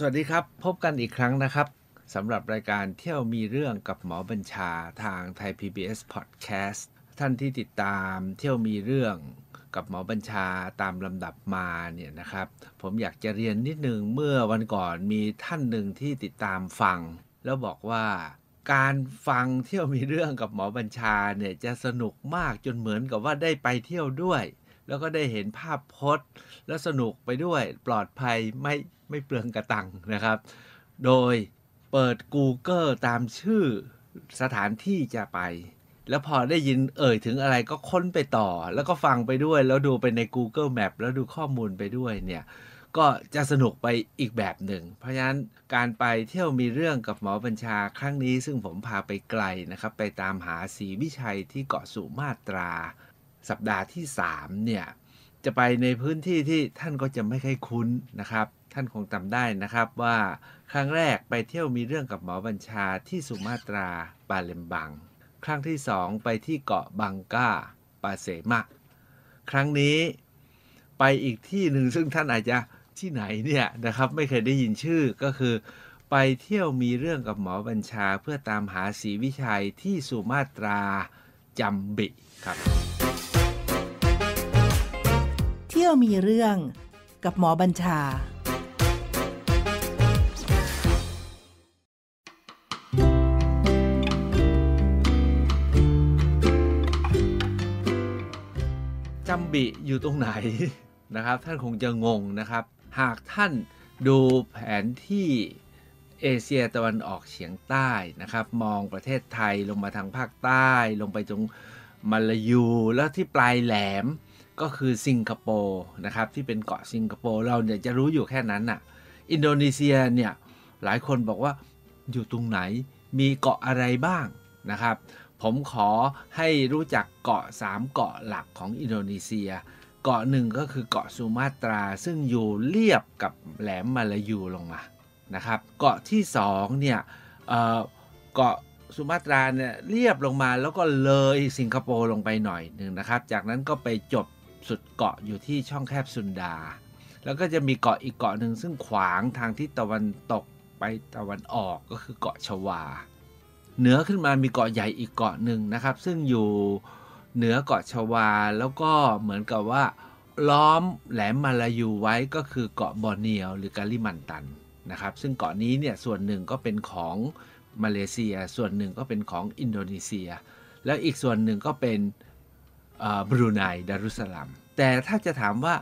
สวัสดีครับ พบกันอีกครั้งนะครับสำหรับรายการเที่ยวมีเรื่องกับหมอบัญชาทางไทย PBS Podcast ท่านที่ติดตามเที่ยวมีเรื่องกับหมอบัญชาตามลำดับมาเนี่ยนะครับ ผมอยากจะเรียนนิดนึงเมื่อวันก่อนมีท่านหนึ่งที่ติดตามฟัง แล้วบอกว่าการฟังเที่ยวมีเรื่องกับหมอบัญชาเนี่ยจะสนุกมากจนเหมือนกับว่าได้ไปเที่ยวด้วย แล้วก็ได้เห็นภาพพจน์แล้วสนุกไปด้วยปลอดภัยไม่ไม่เปลืองกระตังนะครับ โดยเปิด Google ตามชื่อสถานที่จะไป แล้วพอได้ยินเอ่ยถึงอะไรก็ค้นไปต่อ แล้วก็ฟังไปด้วย แล้วดูไปใน Google Map แล้วดูข้อมูลไปด้วยเนี่ยก็จะสนุกไปอีกแบบหนึ่ง เพราะฉะนั้นการไปเที่ยวมีเรื่องกับหมอบัญชาครั้งนี้ ซึ่งผมพาไปไกลนะครับ ไปตามหาสีวิชัยที่เกาะสุมาตรา สัปดาห์ที่ 3 เนี่ย จะไปในพื้นที่ที่ท่านก็จะไม่ค่อยคุ้นนะครับ ท่านคงจำได้นะครับว่าครั้งแรกไปเที่ยวมีเรื่องกับหมอบัญชาที่สุมาตราปาเลมบัง ครั้งที่สองไปที่เกาะบังกาปาเสมะ ครั้งนี้ไปอีกที่หนึ่งซึ่งท่านอาจจะที่ไหนเนี่ยนะครับไม่เคยได้ยินชื่อก็คือ ไปเที่ยวมีเรื่องกับหมอบัญชาเพื่อตามหาศรีวิชัยที่สุมาตราจัมบิครับ ที่ยวมีเรื่องกับหมอบัญชาจัมบิอยู่ตรงไหนนะครับ ท่านคงจะงงนะครับ หากท่านดูแผนที่เอเชียตะวันออกเฉียงใต้นะครับ มองประเทศไทยลงมาทางภาคใต้ ลงไปตรงมาลายูแล้วที่ปลายแหลม ก็คือสิงคโปร์นะครับที่เป็นเกาะสิงคโปร์เราเนี่ยจะรู้อยู่แค่นั้นน่ะ อินโดนีเซียเนี่ยหลายคนบอกว่าอยู่ตรงไหนมีเกาะอะไรบ้างนะครับ ผมขอให้รู้จักเกาะ 3 เกาะหลักของอินโดนีเซีย เกาะหนึ่งก็คือเกาะสุมาตราซึ่งอยู่เรียบกับแหลมมาลายูลงมานะครับ เกาะที่2เนี่ยเอ่อเกาะสุมาตราเนี่ยเรียบลงมาแล้วก็เลยสิงคโปร์ลงไปหน่อยหนึ่งนะครับ จากนั้นก็ไปจบ สุดเกาะอยู่ที่ช่องแคบสุนดา แล้วก็จะมีเกาะอีกเกาะหนึ่งซึ่งขวางทางทิศตะวันตกไปตะวันออกก็คือเกาะชวา เหนือขึ้นมามีเกาะใหญ่อีกเกาะหนึ่งนะครับ ซึ่งอยู่เหนือเกาะชวาแล้วก็เหมือนกับว่า ล้อมแหลมมาลายูไว้ก็คือเกาะบอร์เนียวหรือกาลิมันตันนะครับ ซึ่งเกาะนี้เนี่ยส่วนหนึ่งก็เป็นของมาเลเซีย ส่วนหนึ่งก็เป็นของอินโดนีเซีย แล้วอีกส่วนหนึ่งก็เป็น บรูไนดารุสลัม แต่ถ้าจะถามว่า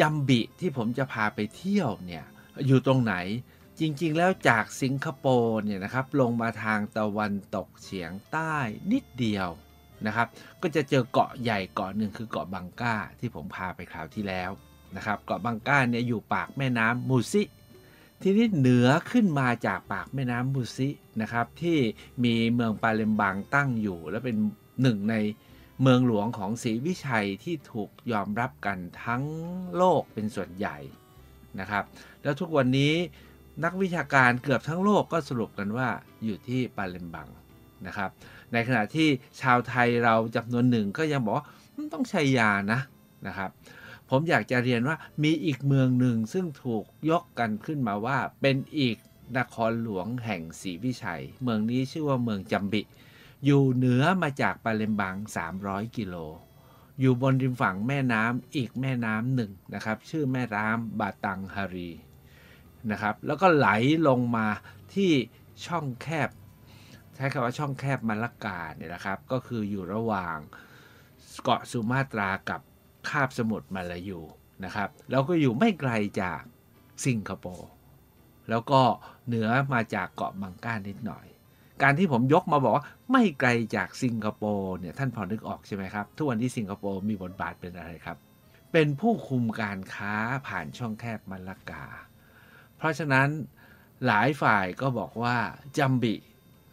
จัมบิที่ผมจะพาไปเที่ยวเนี่ยอยู่ตรงไหนจริงๆ แล้วจากสิงคโปร์เนี่ยนะครับลงมาทางตะวันตกเฉียงใต้นิดเดียวนะครับ ก็จะเจอเกาะใหญ่เกาะหนึ่งคือเกาะบังกาที่ผมพาไปคราวที่แล้วนะครับ เกาะบังกาเนี่ยอยู่ปากแม่น้ำมูซิ ทีนี้เหนือขึ้นมาจากปากแม่น้ำมูซินะครับที่มีเมืองปาเลมบังตั้งอยู่ และเป็นหนึ่งใน เมืองหลวงของศรีวิชัยที่ถูกยอมรับกันทั้งโลกเป็นส่วนใหญ่นะครับ แล้วทุกวันนี้นักวิชาการเกือบทั้งโลกก็สรุปกันว่าอยู่ที่ปาเลมบังนะครับ ในขณะที่ชาวไทยเราจำนวนหนึ่งก็ยังบอกว่าต้องใช้ยานะนะครับ ผมอยากจะเรียนว่ามีอีกเมืองหนึ่งซึ่งถูกยกกันขึ้นมาว่าเป็นอีกนครหลวงแห่งศรีวิชัย เมืองนี้ชื่อว่าเมืองจัมบิ อยู่เหนือมาจากปาเลมบัง 300 กิโล อยู่บนริมฝั่งแม่น้ำอีกแม่น้ำหนึ่งนะครับ ชื่อแม่น้ำบาตังฮารีนะครับ แล้วก็ไหลลงมาที่ช่องแคบ ใช้คำว่าช่องแคบมาลากาเนี่ยนะครับ ก็คืออยู่ระหว่างเกาะสุมาตรากับคาบสมุทรมาลายูนะครับ แล้วก็อยู่ไม่ไกลจากสิงคโปร์แล้วก็เหนือมาจากเกาะบังก้านิดหน่อย การที่ผมยกมาบอกว่า ไม่ไกลจากสิงคโปร์เนี่ยท่านพอนึกออกใช่ไหมครับ ทุกวันที่สิงคโปร์มีบทบาทเป็นอะไรครับ เป็นผู้คุมการค้าผ่านช่องแคบมาลากา เพราะฉะนั้นหลายฝ่ายก็บอกว่าจัมบิ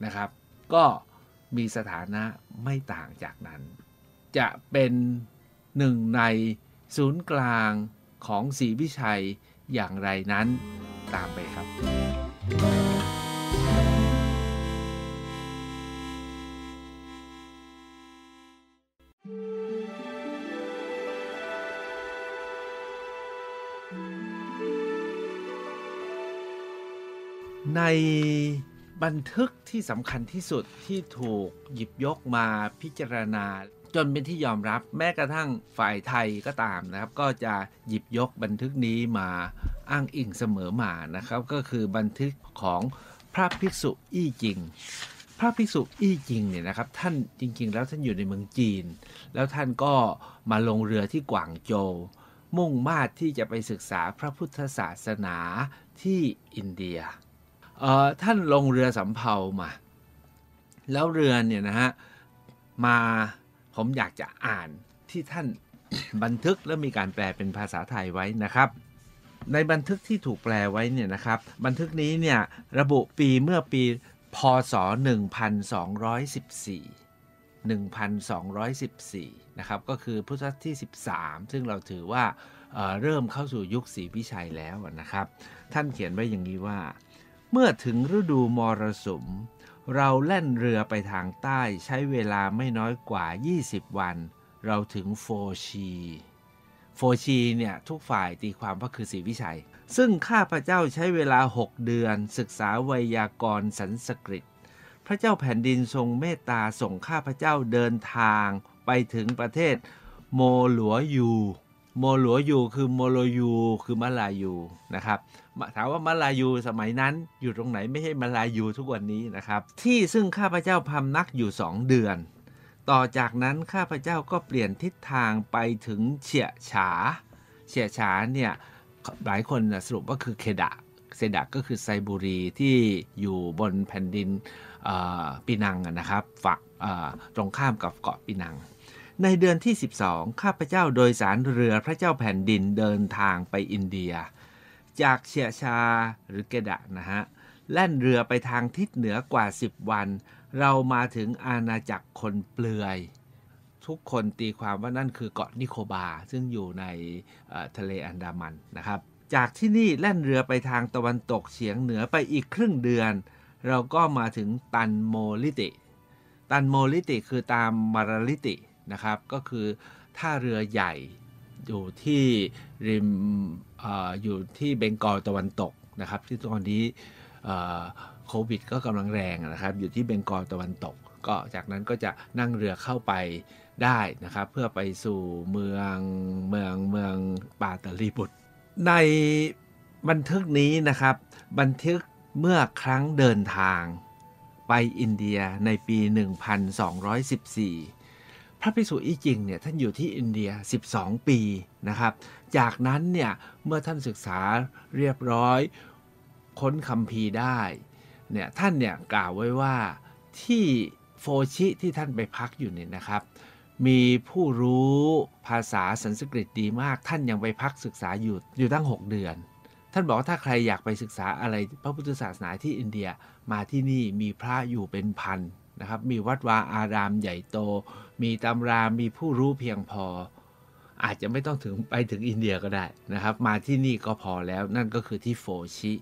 นะครับ ก็มีสถานะไม่ต่างจากนั้น จะเป็นหนึ่งในศูนย์กลางของศรีวิชัยอย่างไรนั้นตามไปครับ ในบันทึกที่สำคัญที่สุดที่ถูกหยิบยกมาพิจารณา จนเป็นที่ยอมรับแม้กระทั่งฝ่ายไทยก็ตามนะครับ ก็จะหยิบยกบันทึกนี้มาอ้างอิงเสมอมานะครับ ก็คือบันทึกของพระภิกษุอี้จริง พระภิกษุอี้จริงเนี่ยนะครับ ท่านจริง ๆ แล้วท่านอยู่ในเมืองจีน แล้วท่านก็มาลงเรือที่กวางโจวมุ่งมาดที่จะไปศึกษาพระพุทธศาสนาที่อินเดีย ท่านลงเรือสำเภามา แล้วเรือเนี่ยนะฮะมาผมอยากจะอ่านที่ท่านบันทึกและมีการแปลเป็นภาษาไทยไว้นะครับ ในบันทึกที่ถูกแปลไว้เนี่ยนะครับ บันทึกนี้เนี่ยระบุปีเมื่อปีพศ 1214 1214 นะครับ ก็คือพุทธศตวรรษที่ 13 ซึ่งเราถือว่าเอ่อเริ่มเข้าสู่ยุคศรีวิชัยแล้วนะครับ ท่านเขียนไว้อย่างนี้ว่า เมื่อถึงฤดูมรสุม เราแล่นเรือไปทางใต้ใช้เวลาไม่น้อยกว่า 20 วัน เราถึงโฟชี โฟชีเนี่ยทุกฝ่ายตีความว่าคือศรีวิชัย ซึ่งข้าพระเจ้าใช้เวลา 6 เดือน ศึกษาไวยากรณ์สันสกฤต พระเจ้าแผ่นดินทรงเมตตาส่งข้าพระเจ้าเดินทางไปถึงประเทศโมหลัวยู โมหลัวยูคือโมโลยูคือมาลายูนะครับถามว่ามาลายูสมัยนั้นอยู่ตรงไหนไม่ใช่มาลายูทุกวันนี้นะครับ ที่ซึ่งข้าพเจ้าพำนักอยู่สองเดือน ต่อจากนั้นข้าพเจ้าก็เปลี่ยนทิศทางไปถึงเฉียฉา เฉียฉาเนี่ยหลายคนนะสรุปว่าคือเคดะเซดะก็คือไซบุรีที่อยู่บนแผ่นดินปีนังนะครับ ฝั่งตรงข้ามกับเกาะปีนัง ในเดือนที่ 12 ข้าพเจ้าโดยสารเรือพระเจ้าแผ่นดินเดินทางไปอินเดีย จากเชียชาหรือเกดะนะฮะ แล่นเรือไปทางทิศเหนือกว่า 10 วัน เรามาถึงอาณาจักรคนเปลือย ทุกคนตีความว่านั่นคือเกาะนิโคบา ซึ่งอยู่ในทะเลอันดามันนะครับ จากที่นี่แล่นเรือไปทางตะวันตกเฉียงเหนือไปอีกครึ่งเดือน เราก็มาถึงตันโมลิติ ตันโมลิติคือตามมาราลิติ นะครับ ก็คือท่าเรือใหญ่อยู่ที่ริมออยู่ที่เบงกอลตะวันตกนะครับ ที่ตอนนี้โควิดก็กำลังแรงนะครับ อยู่ที่เบงกอลตะวันตก ก็จากนั้นก็จะนั่งเรือเข้าไปได้นะครับ เพื่อไปสู่เมืองเมืองเมืองปาตาลีบุตร ในบันทึกนี้นะครับ บันทึกเมื่อครั้งเดินทางไปอินเดียในปี 1214 พระภิกษุอีจิงเนี่ยท่านอยู่ที่อินเดีย 12 ปีนะครับ จากนั้นเนี่ยเมื่อท่านศึกษาเรียบร้อยค้นคัมภีร์ได้เนี่ยท่านเนี่ยกล่าวไว้ว่าที่โฟชิที่ท่านไปพักอยู่เนี่ยนะครับ มีผู้รู้ภาษาสันสกฤตดีมาก ท่านยังไปพักศึกษาอยู่อยู่ตั้ง 6 เดือน ท่านบอกว่าถ้าใครอยากไปศึกษาอะไรพระพุทธศาสนาที่อินเดียมาที่นี่มีพระอยู่เป็นพันนะครับ มีวัดวาอารามใหญ่โต มีตำรามีผู้รู้เพียงพอ อาจจะไม่ต้องถึงไปถึงอินเดียก็ได้นะครับ มาที่นี่ก็พอแล้วนั่นก็คือที่โฟชิ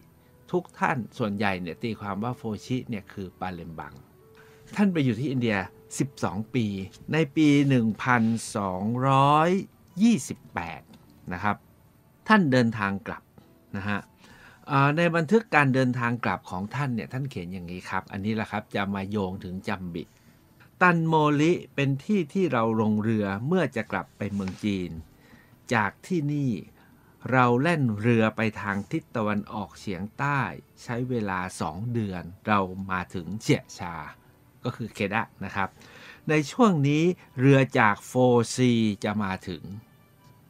ทุกท่านส่วนใหญ่เนี่ยตีความว่าโฟชิเนี่ยคือปาเลมบัง ท่านไปอยู่ที่อินเดีย 12 ปี ในปี 1228 นะครับ ท่านเดินทางกลับนะฮะในบันทึกการเดินทางกลับของท่านเนี่ยท่านเขียนอย่างนี้ครับ อันนี้แหละครับจะมาโยงถึงจัมบิ ตันโมลิเป็นที่ที่เราลงเรือเมื่อจะกลับไปเมืองจีน จากที่นี่เราแล่นเรือไปทางทิศตะวันออกเฉียงใต้ ใช้เวลาสองเดือน เรามาถึงเจียชา ก็คือเคดะนะครับ ในช่วงนี้เรือจากโฟซีจะมาถึง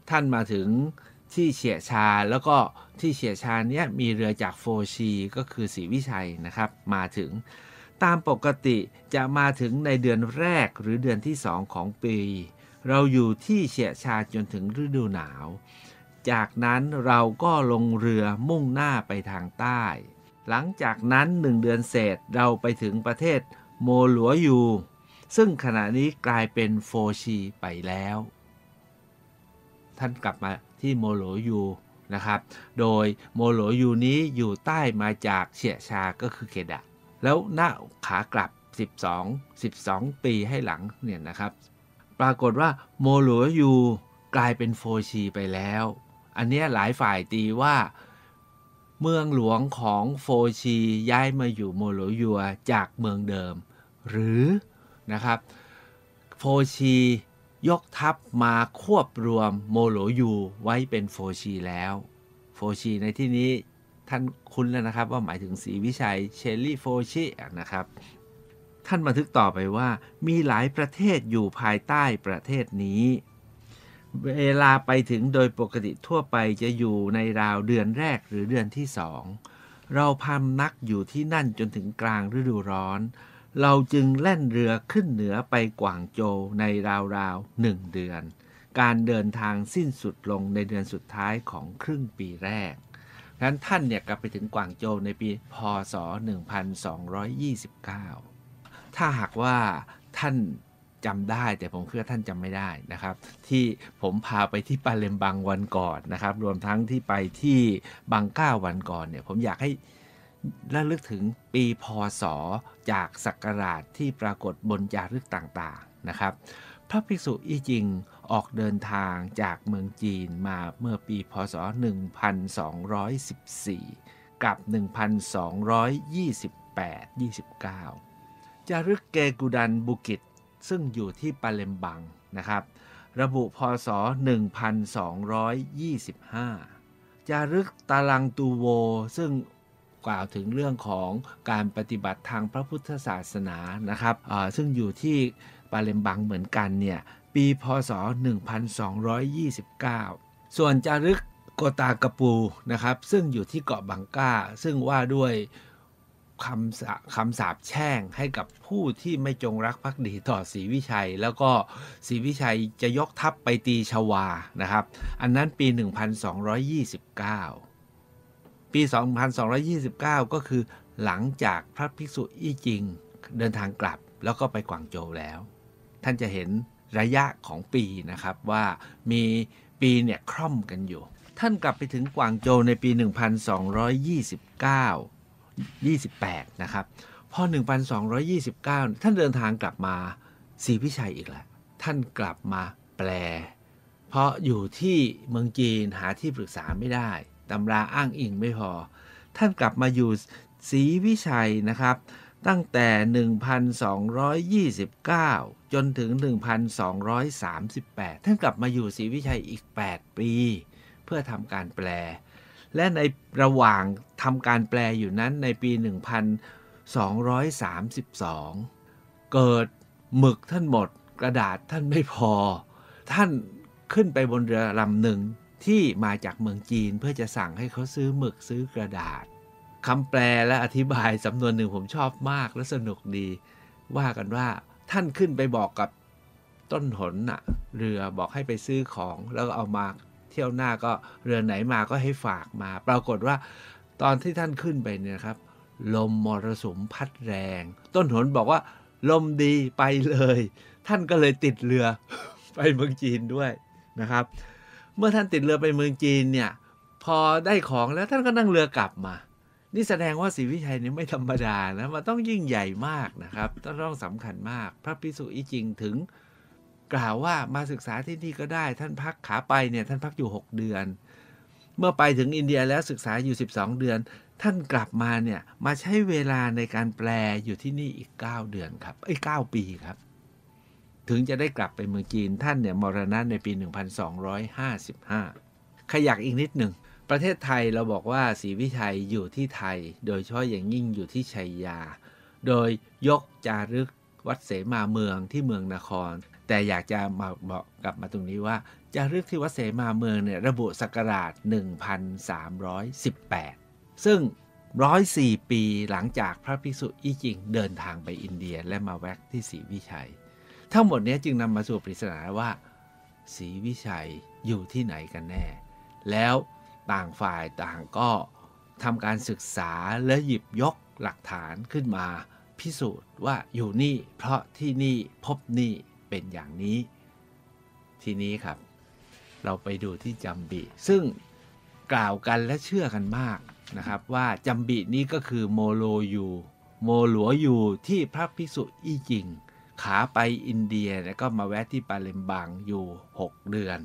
ท่านมาถึงที่เฉียชาแล้วก็ที่เฉียชาเนี้ยมีเรือจากโฟชีก็คือศรีวิชัยนะครับ มาถึง ตามปกติจะมาถึงในเดือนแรกหรือเดือนที่สองของปี เราอยู่ที่เฉียชาจนถึงฤดูหนาว จากนั้นเราก็ลงเรือมุ่งหน้าไปทางใต้ หลังจากนั้นหนึ่งเดือนเศษเราไปถึงประเทศโมหลัวยู ซึ่งขณะนี้กลายเป็นโฟชีไปแล้ว ท่านกลับมาที่โมโหลยูนะครับ โดยโมโหลยูนี้อยู่ใต้มาจากเฉียชาก็คือเคดะ แล้วหน้าขากลับ 12 12 ปีให้หลังเนี่ยนะครับ ปรากฏว่าโมโลยูกลายเป็นโฟชีไปแล้ว อันเนี้ยหลายฝ่ายตีว่าเมืองหลวงของโฟชีย้ายมาอยู่โมโลยูจากเมืองเดิม หรือนะครับโฟชียกทัพมาควบรวมโมโลยูไว้เป็นโฟชีแล้ว โฟชีในที่นี้ ท่านคุ้นแล้วนะครับ ว่าหมายถึงศรีวิชัยเชลลี่โฟชีนะครับ ท่านบันทึกต่อไปว่า มีหลายประเทศอยู่ภายใต้ประเทศนี้ เวลาไปถึงโดยปกติทั่วไปจะอยู่ในราวเดือนแรกหรือเดือนที่สองเราพำนักอยู่ที่นั่นจนถึงกลางฤดูร้อน เราจึงแล่นเรือขึ้นเหนือไปกวางโจวในราวๆหนึ่งเดือน การเดินทางสิ้นสุดลงในเดือนสุดท้ายของครึ่งปีแรก นั้นท่านเนี่ยกลับไปถึงกวางโจวในปีพศ 1229 ถ้าหากว่าท่านจำได้แต่ผมคิดว่าท่านจำไม่ได้นะครับ ที่ผมพาไปที่ปาเลมบังวันก่อนนะครับ รวมทั้งที่ไปที่บางก้าวันก่อนเนี่ยผมอยากให้ระลึกถึงปีพศจากศักราชที่ปรากฏบนจารึกต่างๆนะครับ พระภิกษุอี้จิงออกเดินทางจากเมืองจีนมาเมื่อปีพศ 1214 กับ 1228 29 จารึกเกกูดันบุกิตซึ่งอยู่ที่ปาเลมบังนะครับ ระบุพศ 1225 จารึกตาลังตูโว ซึ่งกล่าวถึงเรื่องของการปฏิบัติทางพระพุทธศาสนานะครับซึ่งอยู่ที่าเลมบังเหมือนกันเนี่ยปีพศ 1229 ส่วนจารึกโกตากะปูนะครับซึ่งอยู่ที่เกาะบังกาซึ่งว่าด้วยคำสาคำสาปแช่งให้กับผู้ที่ไม่จงรักภักดีต่อศรีวิชัย แล้วก็ศรีวิชัยจะยกทัพไปตีชวานะครับ อันนั้นปี 1229 ปี 2229 ก็คือหลังจากพระภิกษุอี้จิง เดินทางกลับแล้วก็ไปกวางโจวแล้ว ท่านจะเห็นระยะของปีนะครับว่ามีปีเนี่ยคร่อมกันอยู่ ท่านกลับไปถึงกวางโจวในปี 1229 28 นะครับพอ 1229 ท่านเดินทางกลับมาศรีพิชัยอีกแล้ว ท่านกลับมาแปล เพราะอยู่ที่เมืองจีนหาที่ปรึกษาไม่ได้ ตำราอ้างอิงไม่พอ ท่านกลับมาอยู่ศรีวิชัยนะครับ ตั้งแต่ 1229 จนถึง 1238 ท่านกลับมาอยู่ศรีวิชัยอีก 8 ปี เพื่อทำการแปล และในระหว่างทำการแปลอยู่นั้นในปี 1232 เกิดหมึกท่านหมดกระดาษท่านไม่พอ ท่านขึ้นไปบนเรือลำหนึ่งที่มาจากเมืองจีนเพื่อจะสั่งให้เขาซื้อหมึกซื้อกระดาษคำแปลและอธิบายสำนวนหนึ่งผมชอบมากและสนุกดี ว่ากันว่า ท่านขึ้นไปบอกกับต้นหนน่ะ เรือบอกให้ไปซื้อของแล้วก็เอามาเที่ยวหน้าก็เรือไหนมาก็ให้ฝากมา ปรากฏว่าตอนที่ท่านขึ้นไปเนี่ยครับ ลมมรสุมพัดแรง ต้นหนบอกว่า ลมดีไปเลย ท่านก็เลยติดเรือไปเมืองจีนด้วยนะครับ เมื่อท่านติดเรือไปเมืองจีนเนี่ย พอได้ของแล้วท่านก็นั่งเรือกลับมา นี่แสดงว่าศรีวิชัยนี่ไม่ธรรมดานะมันต้องยิ่งใหญ่มากนะครับ ต้องต้องสำคัญมาก พระพิสุอีจริงถึงกล่าวว่ามาศึกษาที่นี่ก็ได้ ท่านพักขาไปเนี่ยท่านพักอยู่ 6 เดือน เมื่อไปถึงอินเดียแล้วศึกษาอยู่ 12 เดือน ท่านกลับมาเนี่ยมาใช้เวลาในการแปลอยู่ที่นี่อีก 9 เดือนครับไอ้ย9ปีครับ ถึงจะได้กลับไปเมืองจีนท่านเนี่ยมรณะในปี 1255 ขยักอีกนิดหนึ่ง ประเทศไทยเราบอกว่าศรีวิชัยอยู่ที่ไทย โดยเฉพาะอย่างยิ่งอยู่ที่ชัยยา โดยยกจารึกวัดเสมาเมืองที่เมืองนคร แต่อยากจะมาบอกกลับมาตรงนี้ว่าจารึกที่วัดเสมาเมืองเนี่ยระบุศักราช 1318 ซึ่ง 104 ปีหลังจากพระภิกษุอี้จิงเดินทางไปอินเดียและมาแวะที่ศรีวิชัย ทั้งหมดนี้จึงนำมาสู่ปริศนาว่าศรีวิชัยอยู่ที่ไหนกันแน่ แล้ว ต่างฝ่ายต่างก็ทำการศึกษาและหยิบยกหลักฐานขึ้นมาพิสูจน์ว่าอยู่นี่เพราะที่นี่พบนี่เป็นอย่างนี้ ทีนี้ครับ เราไปดูที่จัมบิซึ่งกล่าวกันและเชื่อกันมากนะครับ ว่าจัมบินี้ก็คือโมโลยูโมหลัวยูที่พระภิกษุอี้จิง ขาไปอินเดียแล้วก็มาแวะที่ปาเลมบังอยู่ 6 เดือน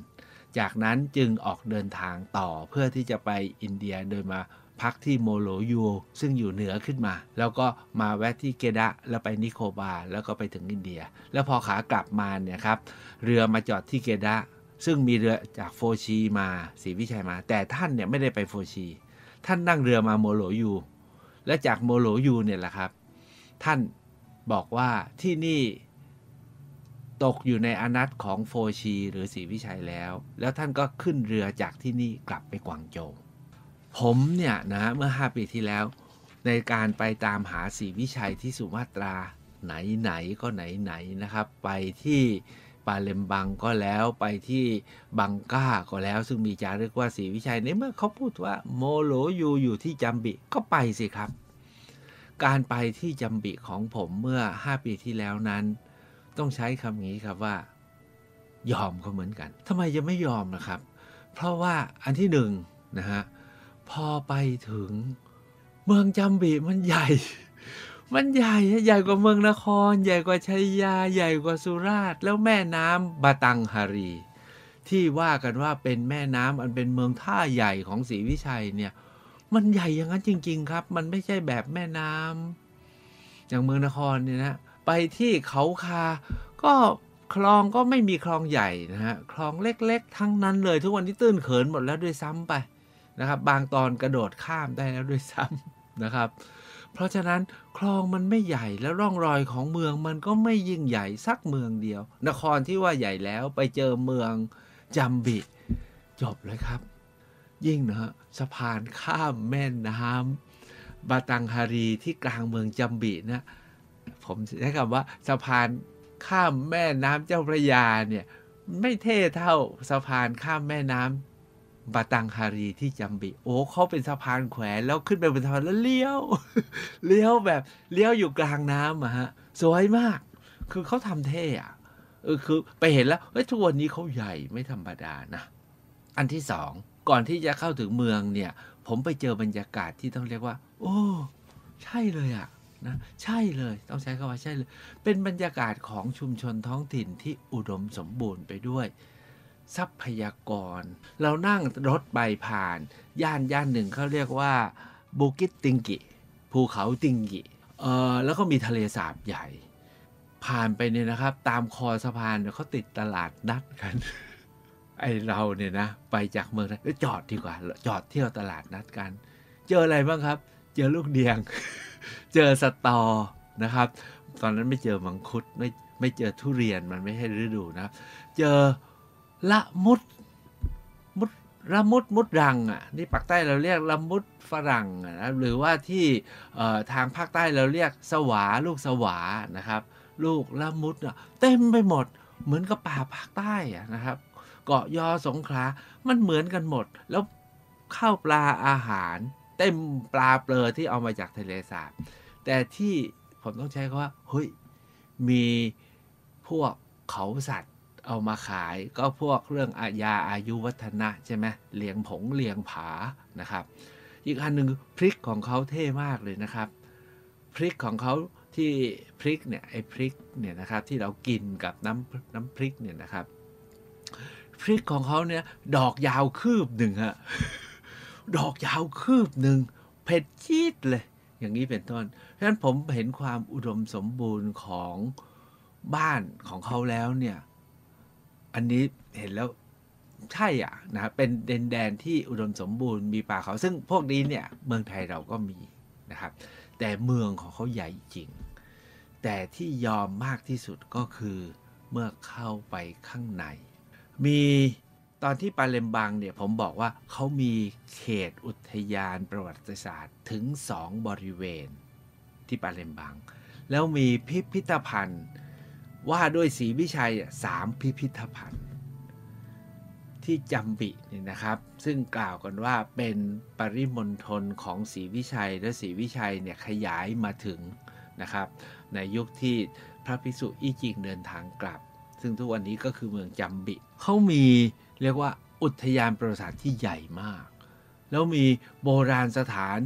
จากนั้นจึงออกเดินทางต่อเพื่อที่จะไปอินเดียโดยมาพักที่โมโลยูซึ่งอยู่เหนือขึ้นมา แล้วก็มาแวะที่เกดะแล้วไปนิโคบาร์แล้วก็ไปถึงอินเดีย แล้วพอขากลับมาเนี่ยครับเรือมาจอดที่เกดะซึ่งมีเรือจากโฟชีมาศรีวิชัยมา แต่ท่านเนี่ยไม่ได้ไปโฟชี ท่านนั่งเรือมาโมโลยู และจากโมโลยูเนี่ยแหละครับ ท่านบอกว่าที่นี่ ตกอยู่ในอาณัติของโฟชีหรือศรีวิชัยแล้ว แล้วท่านก็ขึ้นเรือจากที่นี่กลับไปกวางโจวผมเนี่ยนะเมื่อ 5 ปีที่แล้ว ในการไปตามหาศรีวิชัยที่สุมาตราไหนๆก็ไหนๆนะครับ ไปที่ปาเลมบังก็แล้วไปที่บังก้าก็แล้ว ซึ่งมีจารึกว่าศรีวิชัยในเมื่อเขาพูดว่าโมโลยูอยู่ที่จัมบิก็ไปสิครับ การไปที่จัมบิของผมเมื่อ 5 ปีที่แล้วนั้น ต้องใช้คำนี้ครับว่า ยอมเขาเหมือนกันทำไมจะไม่ยอมนะครับ เพราะว่าอันที่หนึ่งนะฮะพอไปถึงเมืองจัมบิมันใหญ่ มันใหญ่ใหญ่กว่าเมืองนคร ใหญ่กว่าชัยยา ใหญ่กว่าสุราษฎร์แล้วแม่น้ำบาตังฮารี ที่ว่ากันว่าเป็นแม่น้ำอันเป็นเมืองท่าใหญ่ของศรีวิชัยเนี่ย มันใหญ่อย่างนั้นจริง ๆ ครับ มันไม่ใช่แบบแม่น้ำอย่างเมืองนครเนี่ยนะ ไปที่เขาคา ก็คลองก็ไม่มีคลองใหญ่นะฮะคลองเล็กๆ ทั้งนั้นเลยทุกวันนี้ตื้นเขินหมดแล้วด้วยซ้ำไปนะครับ บางตอนกระโดดข้ามได้แล้วด้วยซ้ำนะครับ เพราะฉะนั้นคลองมันไม่ใหญ่แล้วร่องรอยของเมืองมันก็ไม่ยิ่งใหญ่สักเมืองเดียว นครที่ว่าใหญ่แล้วไปเจอเมืองจัมบิจบเลยครับ ยิ่งนะฮะสะพานข้ามแม่น้ำบาตังฮารีที่กลางเมืองจัมบินะ ผมใช้คำว่าสะพานข้ามแม่น้ำเจ้าพระยาเนี่ยไม่เท่เท่าสะพานข้ามแม่น้ำบาตังฮารีที่จัมบิ โอ้เขาเป็นสะพานแขวนแล้วขึ้นไปบนสะพานแล้วเลี้ยวเลี้ยวแบบเลี้ยวอยู่กลางน้ำอะฮะสวยมาก คือเขาทำเท่อะเออคือไปเห็นแล้วเฮ้ยทุกวันนี้เขาใหญ่ไม่ธรรมดานะ อันที่สองก่อนที่จะเข้าถึงเมืองเนี่ย ผมไปเจอบรรยากาศที่ต้องเรียกว่า โอ้ ใช่เลยอะ นะใช่เลยต้องใช้คำว่าใช่เลย เป็นบรรยากาศของชุมชนท้องถิ่นที่อุดมสมบูรณ์ไปด้วย ทรัพยากร เรานั่งรถไปผ่าน ย่านย่านหนึ่งเขาเรียกว่าบูกิตติงกิภูเขาติงกิเออแล้วก็มีทะเลสาบใหญ่ ผ่านไปเนี่ยนะครับ ตามคอสะพานเนี่ยเขาติดตลาดนัดกันไอเราเนี่ยนะไปจากเมืองนั้นจอดดีกว่า จอดเที่ยวตลาดนัดกัน เจออะไรบ้างครับ เจอลูกเดียง เจอสตอนะครับ ตอนนั้นไม่เจอมังคุดไม่ไม่เจอทุเรียนมันไม่ใช่ฤดูนะครับเจอละมุดมุดละมุดมุดรังอะนี่ปากใต้เราเรียกละมุดฝรั่งอะนะหรือว่าที่ทางภาคใต้เราเรียกสวาลูกสวานะครับ ลูกละมุดอะเต็มไปหมดเหมือนกับป่าภาคใต้อะนะครับ เกาะยอสงขลามันเหมือนกันหมด แล้วข้าวปลาอาหาร เต็มปลาเปลือที่เอามาจากทะเลสาบ แต่ที่ผมต้องใช้คำว่าเฮ้ยมีพวกเขาสัตว์เอามาขาย ก็พวกเรื่องอายาอายุวัฒนะใช่ไหมเลียงผงเลียงผานะครับ อีกอันหนึ่งพริกของเขาเท่มากเลยนะครับ พริกของเขาที่พริกเนี่ยไอ้พริกเนี่ยนะครับที่เรากินกับน้ำน้ำพริกเนี่ยนะครับ พริกของเขาเนี่ยดอกยาวคืบหนึ่งฮะ ดอกยาวคืบหนึ่งเผ็ดจี๊ดเลย อย่างนี้เป็นต้นเพราะฉะนั้นผมเห็นความอุดมสมบูรณ์ของบ้านของเขาแล้วเนี่ย อันนี้เห็นแล้วใช่อะนะเป็นเดนแดนที่อุดมสมบูรณ์มีป่าเขา ซึ่งพวกนี้เนี่ยเมืองไทยเราก็มีนะครับ แต่เมืองของเขาใหญ่จริง แต่ที่ยอมมากที่สุดก็คือเมื่อเข้าไปข้างใน มี ตอนที่ปาเลมบังเนี่ยผมบอกว่าเขามีเขตอุทยานประวัติศาสตร์ถึงสองบริเวณที่ปาเลมบัง แล้วมีพิพิธภัณฑ์ ว่าด้วยศรีวิชัยสามพิพิธภัณฑ์ ที่จัมบิเนี่ยนะครับ ซึ่งกล่าวกันว่าเป็นปริมณฑลของศรีวิชัย และศรีวิชัยเนี่ยขยายมาถึงนะครับ ในยุคที่พระภิกษุอี้จิงเดินทางกลับ ซึ่งทุกวันนี้ก็คือเมืองจัมบิเขามี เรียกว่าอุทยานประวัติศาสตร์ที่ใหญ่มาก แล้วมีโบราณสถาน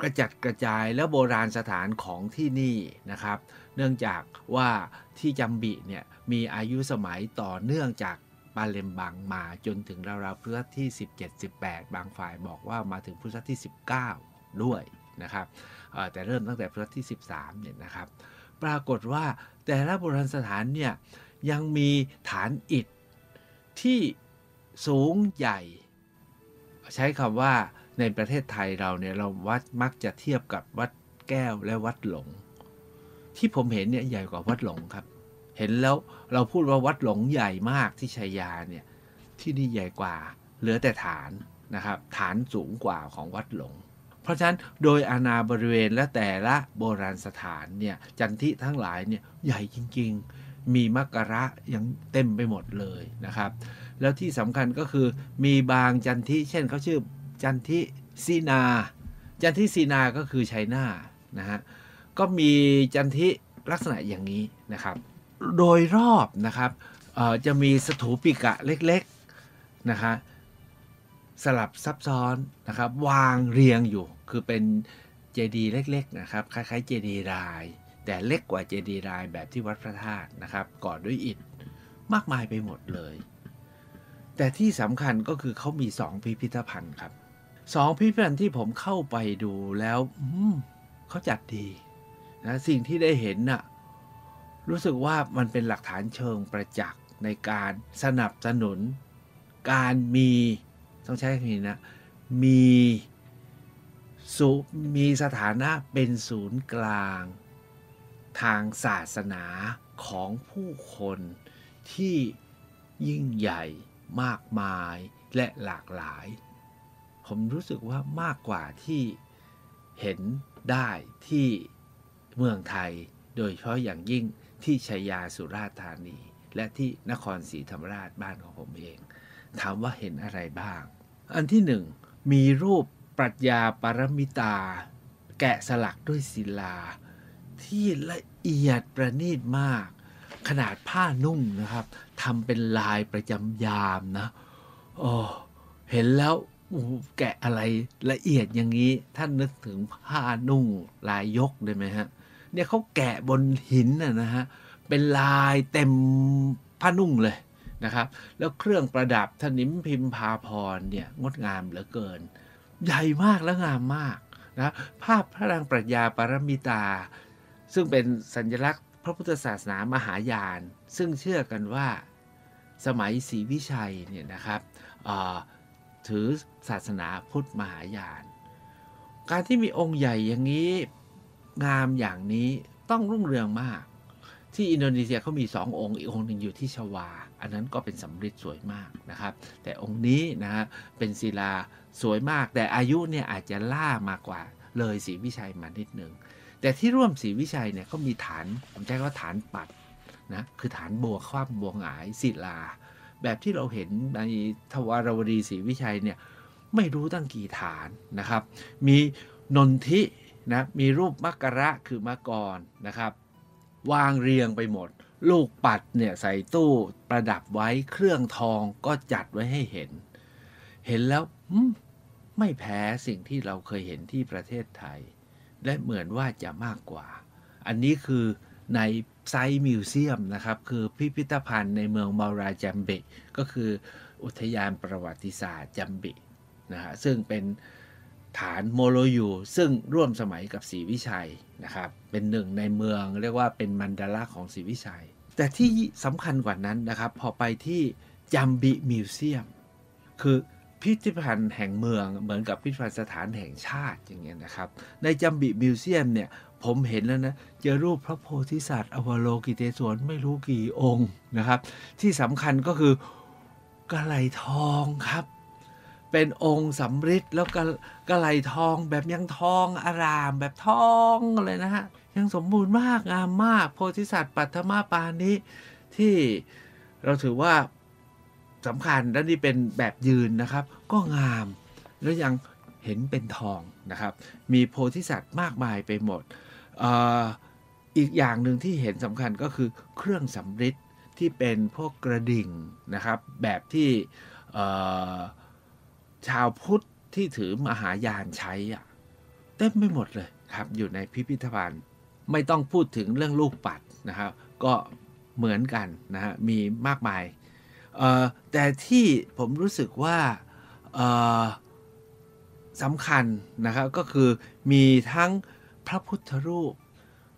กระจัดกระจายแล้วโบราณสถานของที่นี่นะครับ เนื่องจากว่าที่จัมบิเนี่ยมีอายุสมัยต่อเนื่องจากปาเลมบังมาจนถึงราวๆพุทธที่ 17-18 บางฝ่ายบอกว่ามาถึงพุทธที่ 19 ด้วยนะครับแต่เริ่มตั้งแต่พุทธที่ 13เนี่ยนะครับ ปรากฏว่าแต่ละโบราณสถานเนี่ยยังมีฐานอิฐ ที่สูงใหญ่ ใช้คำว่าในประเทศไทยเราเนี่ยเราวัดมักจะเทียบกับวัดแก้วและวัดหลง ที่ผมเห็นเนี่ยใหญ่กว่าวัดหลงครับ เห็นแล้วเราพูดว่าวัดหลงใหญ่มากที่ชัยยาเนี่ยที่นี่ใหญ่กว่า เหลือแต่ฐานนะครับฐานสูงกว่าของวัดหลง เพราะฉะนั้นโดยอาณาบริเวณและแต่ละโบราณสถานเนี่ยจันทิทั้งหลายเนี่ยใหญ่จริง ๆ มีมักกะระยังเต็มไปหมดเลยนะครับ แล้วที่สำคัญก็คือมีบางจันทิเช่นเขาชื่อจันทิซีนา จันทิซีนาก็คือชัยนานะฮะก็มีจันทิลักษณะอย่างนี้นะครับ โดยรอบนะครับจะมีสถูปิกะเล็กๆนะคะสลับซับซ้อนนะครับวางเรียงอยู่คือเป็นเจดีย์เล็กๆนะครับคล้ายๆเจดีย์ราย แต่เล็กกว่าเจดีย์รายแบบที่วัดพระธาตุนะครับก่อด้วยอิฐมากมายไปหมดเลย แต่ที่สำคัญก็คือเขามีสองพิพิธภัณฑ์ครับสองพิพิธภัณฑ์ที่ผมเข้าไปดูแล้วเขาจัดดีนะสิ่งที่ได้เห็นน่ะรู้สึกว่ามันเป็นหลักฐานเชิงประจักษ์ในการสนับสนุน การมีต้องใช้คำนี้นะมีสุมีสถานะเป็นศูนย์กลาง ทางศาสนาของผู้คนที่ยิ่งใหญ่มากมายและหลากหลาย ผมรู้สึกว่ามากกว่าที่เห็นได้ที่เมืองไทย โดยเฉพาะอย่างยิ่งที่ชัยยาสุราษฎร์ธานี และที่นครศรีธรรมราชบ้านของผมเอง ถามว่าเห็นอะไรบ้าง อันที่หนึ่งมีรูปปรัชญาปรมิตา แกะสลักด้วยศิลาที่ละ เอียดประณีตมาก ขนาดผ้านุ่งนะครับทำเป็นลายประจำยามนะโอ้เห็นแล้วแกะอะไรละเอียดอย่างนี้ ท่านนึกถึงผ้านุ่งลายยกได้ไหมฮะ เนี่ยเขาแกะบนหินนะฮะ เป็นลายเต็มผ้านุ่งเลยนะครับ แล้วเครื่องประดับถนิมพิมพาพรเนี่ยงดงามเหลือเกิน ใหญ่มากและงามมากนะภาพพระนางปรัชญาปรมิตา ซึ่งเป็นสัญลักษณ์พระพุทธศาสนามหายาน ซึ่งเชื่อกันว่าสมัยศรีวิชัยเนี่ยนะครับถือศาสนาพุทธมหายาน การที่มีองค์ใหญ่อย่างนี้งามอย่างนี้ต้องรุ่งเรืองมาก ที่อินโดนีเซียเขามีสององค์อีกองค์หนึ่งอยู่ที่ชวา อันนั้นก็เป็นสำริดสวยมากนะครับ แต่องค์นี้นะฮะเป็นศิลาสวยมาก แต่อายุเนี่ยอาจจะล่ามากกว่าเลยศรีวิชัยมานิดนึง แต่ที่ร่วมศรีวิชัยเนี่ยเขามีฐาน ผมใช้ว่าฐานปัดนะคือฐานบัวคว่ำบัวหงายศิลา แบบที่เราเห็นในทวารวดีศรีวิชัยเนี่ยไม่รู้ตั้งกี่ฐานนะครับ มีนนทินะมีรูปมักระคือมกรนะครับ วางเรียงไปหมด ลูกปัดเนี่ยใส่ตู้ประดับไว้เครื่องทองก็จัดไว้ให้เห็น เห็นแล้วไม่แพ้สิ่งที่เราเคยเห็นที่ประเทศไทย และเหมือนว่าจะมากกว่า อันนี้คือใน site museum นะครับ คือพิพิธภัณฑ์ในเมืองมัวราจัมบิก็คืออุทยานประวัติศาสตร์จัมบินะฮะซึ่งเป็นฐานโมโลยูซึ่งร่วมสมัยกับศรีวิชัยนะครับ เป็นหนึ่งในเมืองเรียกว่าเป็นมันดาลาของศรีวิชัย แต่ที่สำคัญกว่านั้นนะครับ พอไปที่จัมบิ museum คือ พิพิธภัณฑ์แห่งเมืองเหมือนกับพิพิธภัณฑ์สถานแห่งชาติอย่างเงี้ยนะครับ ในจัมบิ museum เนี่ยผมเห็นแล้วนะเจอรูปพระโพธิสัตว์อวโลกิเตศวรไม่รู้กี่องค์นะครับ ที่สำคัญก็คือกะไหล่ทองครับ เป็นองค์สำริดแล้วกะกะไหล่ทองแบบยังทองอร่ามแบบทองเลยนะฮะยังสมบูรณ์มากงามมาก โพธิสัตว์ปัทมาปานิที่เราถือว่า สำคัญและนี่เป็นแบบยืนนะครับ ก็งาม แล้วยังเห็นเป็นทองนะครับ มีโพธิสัตว์มากมายไปหมดออีกอย่างหนึ่งที่เห็นสำคัญก็คือเครื่องสำริดที่เป็นพวกกระดิ่งนะครับ แบบที่ชาวพุทธที่ถือมหายานใช้อะเต็มไปหมดเลยครับ อยู่ในพิพิธภัณฑ์ ไม่ต้องพูดถึงเรื่องลูกปัดนะครับ ก็เหมือนกันนะฮะมีมากมาย แต่ที่ผมรู้สึกว่าสำคัญนะครับก็คือมีทั้งพระพุทธรูป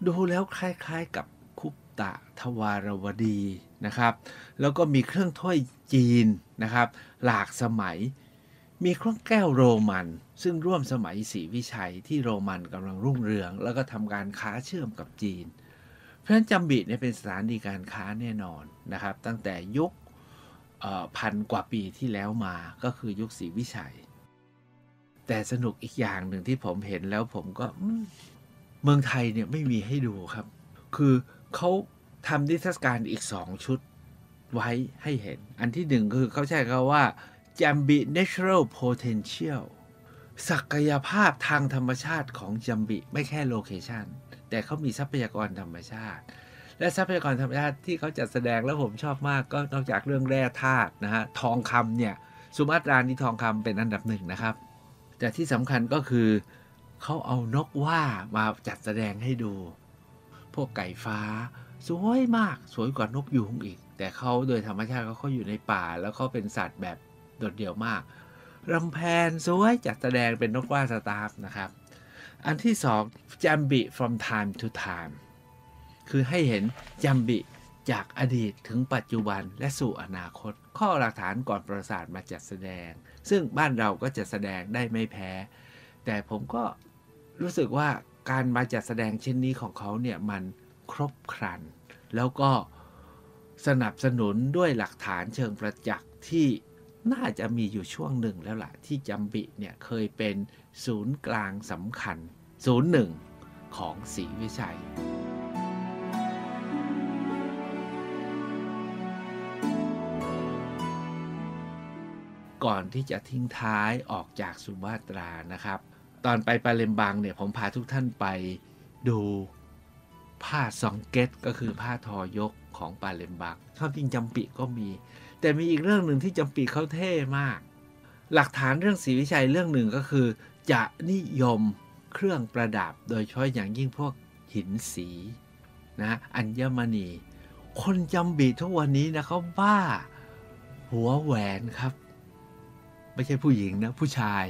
ดูแล้วคล้ายๆกับคุปตะทวารวดีนะครับ แล้วก็มีเครื่องถ้วยจีนนะครับ หลากสมัย มีเครื่องแก้วโรมัน ซึ่งร่วมสมัยศรีวิชัยที่โรมันกำลังรุ่งเรือง แล้วก็ทำการค้าเชื่อมกับจีน เพราะฉะนั้นจำบิเนี่ยเป็นสถานีการค้าแน่นอนนะครับ ตั้งแต่ยุค พันกว่าปีที่แล้วมาก็คือยุคศรีวิชัย แต่สนุกอีกอย่างหนึ่งที่ผมเห็นแล้วผมก็มเมืองไทยเนี่ยไม่มีให้ดูครับ คือเขาทำนิทรรศการอีกสองชุดไว้ให้เห็น อันที่หนึ่งคือเขาใช้คำว่า Jambi Natural Potential ศักยภาพทางธรรมชาติของจัมบิ ไม่แค่โลเคชันแต่เขามีทรัพยากรธรรมชาติ และทรัพยากรธรรมชาติที่เขาจัดแสดงแล้วผมชอบมากก็นอกจากเรื่องแร่ธาตุนะฮะทองคำเนี่ยสุมาตรานี่ทองคำเป็นอันดับหนึ่งนะครับ แต่ที่สำคัญก็คือเขาเอานกว่ามาจัดแสดงให้ดู พวกไก่ฟ้า สวยมากสวยกว่านกยูงอีก แต่เขาโดยธรรมชาติเขาเขาอยู่ในป่า แล้วเขาเป็นสัตว์แบบโดดเดี่ยวมากรำแพนสวยจัดแสดงเป็นนกว่าสตาฟนะครับ อันที่สองจัมบิ from time to time คือให้เห็นจัมบิจากอดีตถึงปัจจุบันและสู่อนาคต ข้อหลักฐานก่อนประวัติศาสตร์มาจัดแสดง ซึ่งบ้านเราก็จะแสดงได้ไม่แพ้ แต่ผมก็รู้สึกว่าการมาจัดแสดงเช่นนี้ของเขาเนี่ยมันครบครัน แล้วก็สนับสนุนด้วยหลักฐานเชิงประจักษ์ที่น่าจะมีอยู่ช่วงหนึ่งแล้วล่ะ ที่จัมบิเนี่ยเคยเป็นศูนย์กลางสำคัญศูนย์หนึ่งของศรีวิชัย ก่อนที่จะทิ้งท้ายออกจากสุมาตรานะครับ ตอนไปปาเลมบังเนี่ยผมพาทุกท่านไปดูผ้าซองเกตก็คือผ้าทอยกของปาเลมบังชอบจริงจำปีก็มี แต่มีอีกเรื่องหนึ่งที่จำปีเขาเท่มาก หลักฐานเรื่องศรีวิชัยเรื่องหนึ่งก็คือ จะนิยมเครื่องประดับโดยเฉพาะอย่างยิ่งพวกหินสีนะอัญมณี คนจำบีทุกวันนี้นะเขาบ้า หัวแหวนครับ ไม่ใช่ผู้หญิงนะผู้ชาย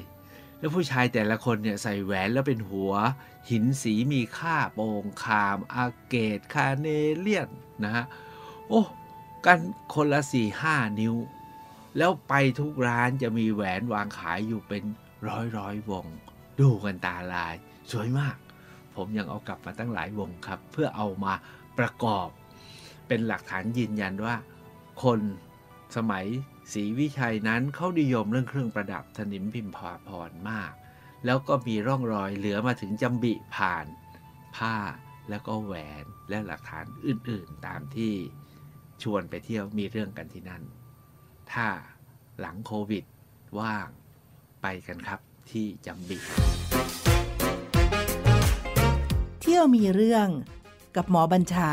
แล้วผู้ชายแต่ละคนเนี่ยใส่แหวนแล้วเป็นหัว หินสีมีค่าโปงคาม อาเกตคาเนเลียนนะฮะโอ้กันคนละสี่ห้านิ้ว แล้วไปทุกร้านจะมีแหวนวางขายอยู่เป็นร้อยร้อยวง ดูกันตาลาย สวยมาก ผมยังเอากลับมาตั้งหลายวงครับ เพื่อเอามาประกอบ เป็นหลักฐานยืนยันว่า คนสมัยศรีวิชัยนั้นเขานิยมเรื่องเครื่องประดับถนิมพิมพาพรมาก แล้วก็มีร่องรอยเหลือมาถึงจำบิผ่าน ผ้าแล้วก็แหวนและหลักฐานอื่นๆ ตามที่ชวนไปเที่ยวมีเรื่องกันที่นั่น ถ้าหลังโควิดว่างไปกันครับที่จำบิเที่ยวมีเรื่องกับหมอบัญชา